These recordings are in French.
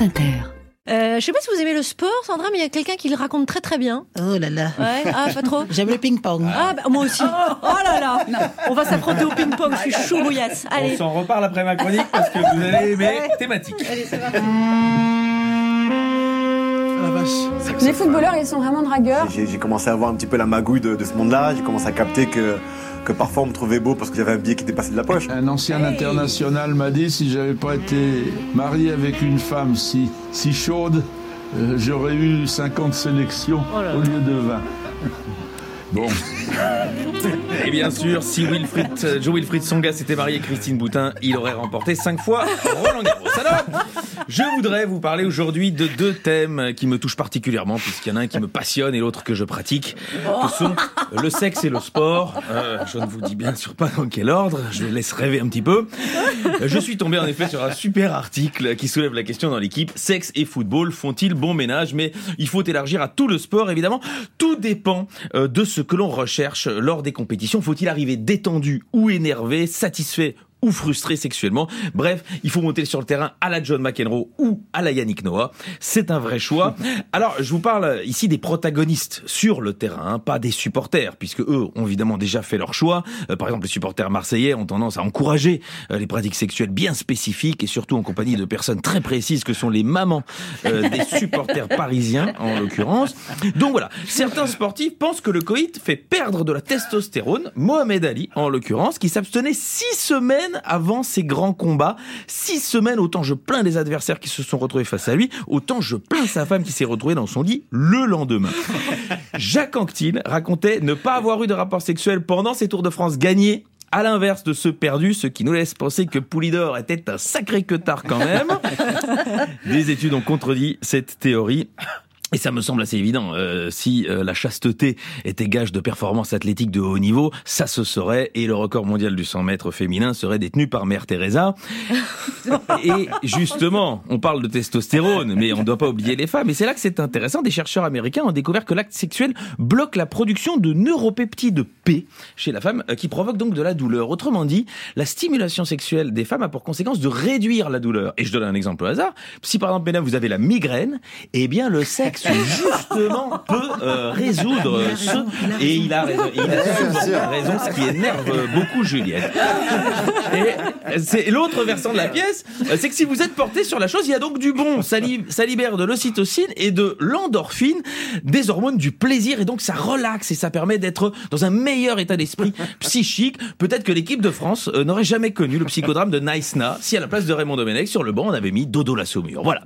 France Inter. Euh, je sais pas si vous aimez le sport, Sandra, mais il y a quelqu'un qui le raconte très très bien. Oh là là. Ouais, ah, pas trop. J'aime le ping-pong. Ah, bah, moi aussi. Oh là là. On va s'affronter au ping-pong, je suis chaud bouillasse. On Allez. s'en reparle après ma chronique parce que vous allez aimer thématique. Allez, c'est parti. Oh la vache. Les footballeurs, ils sont vraiment dragueurs. J'ai commencé à voir un petit peu la magouille de, de ce monde-là. J'ai commencé à capter que, que parfois on me trouvait beau parce que j'avais un billet qui était passé de la poche. Un ancien international m'a dit si j'avais pas été marié avec une femme si, si chaude, euh, j'aurais eu 50 sélections Oh au lieu de 20. Bon, Et bien sûr, si Wilfried, Joe Wilfried Songa s'était marié avec Christine Boutin, il aurait remporté 5 fois Roland Garros. Je voudrais vous parler aujourd'hui de deux thèmes qui me touchent particulièrement, puisqu'il y en a un qui me passionne et l'autre que je pratique, que sont le sexe et le sport. Euh, je ne vous dis bien sûr pas dans quel ordre, je les laisse rêver un petit peu. Je suis tombé en effet sur un super article qui soulève la question dans l'équipe, sexe et football font-ils bon ménage? Mais il faut élargir à tout le sport, évidemment. Tout dépend euh, de ce que l'on recherche lors des compétitions. Faut-il arriver détendu ou énervé, satisfait ou frustré sexuellement. Bref, il faut monter sur le terrain à la John McEnroe ou à la Yannick Noah. C'est un vrai choix. Alors, je vous parle ici des protagonistes sur le terrain, hein, pas des supporters, puisque eux ont évidemment déjà fait leur choix. Euh, par exemple, les supporters marseillais ont tendance à encourager euh, les pratiques sexuelles bien spécifiques et surtout en compagnie de personnes très précises que sont les mamans euh, des supporters parisiens, en l'occurrence. Donc voilà, certains sportifs pensent que le coït fait perdre de la testostérone. Mohamed Ali, en l'occurrence, qui s'abstenait six semaines avant ses grands combats. Six semaines, autant je plains les adversaires qui se sont retrouvés face à lui, autant je plains sa femme qui s'est retrouvée dans son lit le lendemain. Jacques Anquetil racontait ne pas avoir eu de rapport sexuel pendant ses Tours de France gagnés. À l'inverse de ceux perdus, ce qui nous laisse penser que Poulidor était un sacré queutard quand même. Des études ont contredit cette théorie. Et ça me semble assez évident. Euh, si euh, la chasteté était gage de performance athlétique de haut niveau, ça se saurait et le record mondial du 100 mètres féminin serait détenu par Mère Teresa. et justement, on parle de testostérone, mais on ne doit pas oublier les femmes. Et c'est là que c'est intéressant. Des chercheurs américains ont découvert que l'acte sexuel bloque la production de neuropeptides P chez la femme, euh, qui provoque donc de la douleur. Autrement dit, la stimulation sexuelle des femmes a pour conséquence de réduire la douleur. Et je donne un exemple au hasard. Si par exemple, mesdames, vous avez la migraine, eh bien le sexe justement peut euh, résoudre ce et il a raison, il a raison, ce qui énerve beaucoup Juliette. Et c'est l'autre versant de la pièce, euh, c'est que si vous êtes porté sur la chose, il y a donc du bon. Ça, li- ça libère de l'ocytocine et de l'endorphine, des hormones du plaisir, et donc ça relaxe et ça permet d'être dans un meilleur état d'esprit psychique. Peut-être que l'équipe de France euh, n'aurait jamais connu le psychodrame de Naïsna si à la place de Raymond Domenech sur le banc on avait mis Dodo la Saumure. Voilà.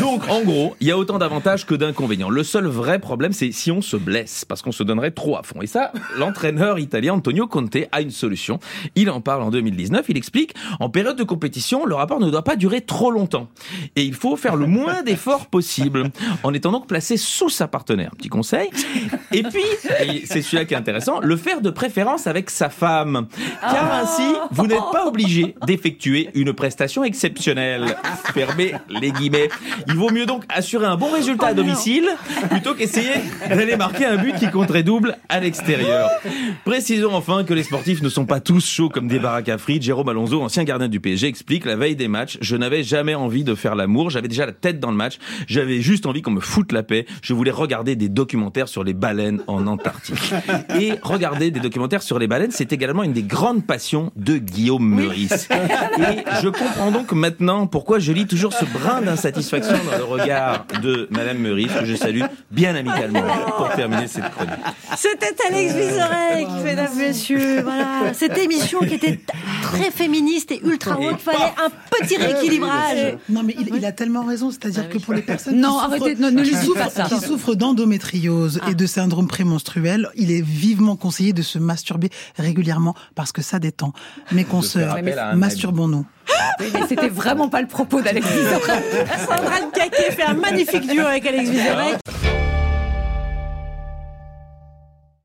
Donc en gros, il y a autant d'avantages que d'inconvénients. Le seul vrai problème, c'est si on se blesse, parce qu'on se donnerait trop à fond. Et ça, l'entraîneur italien Antonio Conte a une solution. Il en parle en 2019. Il explique, en période de compétition, le rapport ne doit pas durer trop longtemps. Et il faut faire le moins d'efforts possible, en étant donc placé sous sa partenaire. Petit conseil. Et puis, et c'est celui-là qui est intéressant, le faire de préférence avec sa femme. Car ainsi, vous n'êtes pas obligé d'effectuer une prestation exceptionnelle. Fermez les guillemets. Il vaut mieux donc assurer un bon résultat à domicile plutôt qu'essayer d'aller marquer un but qui compterait double à l'extérieur. Précisons enfin que les sportifs ne sont pas tous chauds comme des baraques à frites. Jérôme Alonso, ancien gardien du PSG, explique la veille des matchs, je n'avais jamais envie de faire l'amour, j'avais déjà la tête dans le match, j'avais juste envie qu'on me foute la paix, je voulais regarder des documentaires sur les baleines en Antarctique. Et regarder des documentaires sur les baleines, c'est également une des grandes passions de Guillaume Meurice. Et je comprends donc maintenant pourquoi je lis toujours ce brin d'insatisfaction dans le regard de Madame Meurice, que je salue bien amicalement pour terminer cette chronique. C'était Alex Vizorek, mesdames, messieurs. Voilà. Cette émission qui était très féministe et ultra woke, fallait un petit rééquilibrage. Non, mais il, il a tellement raison. C'est-à-dire que pour les personnes Non, qui arrêtez, souffrent, ne- ne lui qui dites souffrent- pas ça. qui souffrent d'endométriose et de syndrome prémenstruel, il est vivement conseillé de se masturber régulièrement parce que ça détend. Mes consoeurs, masturbons-nous. Oui, mais c'était vraiment pas le propos d'Alex Vizorek. Sandra Caquet fait un magnifique duo avec Alex Vizorek.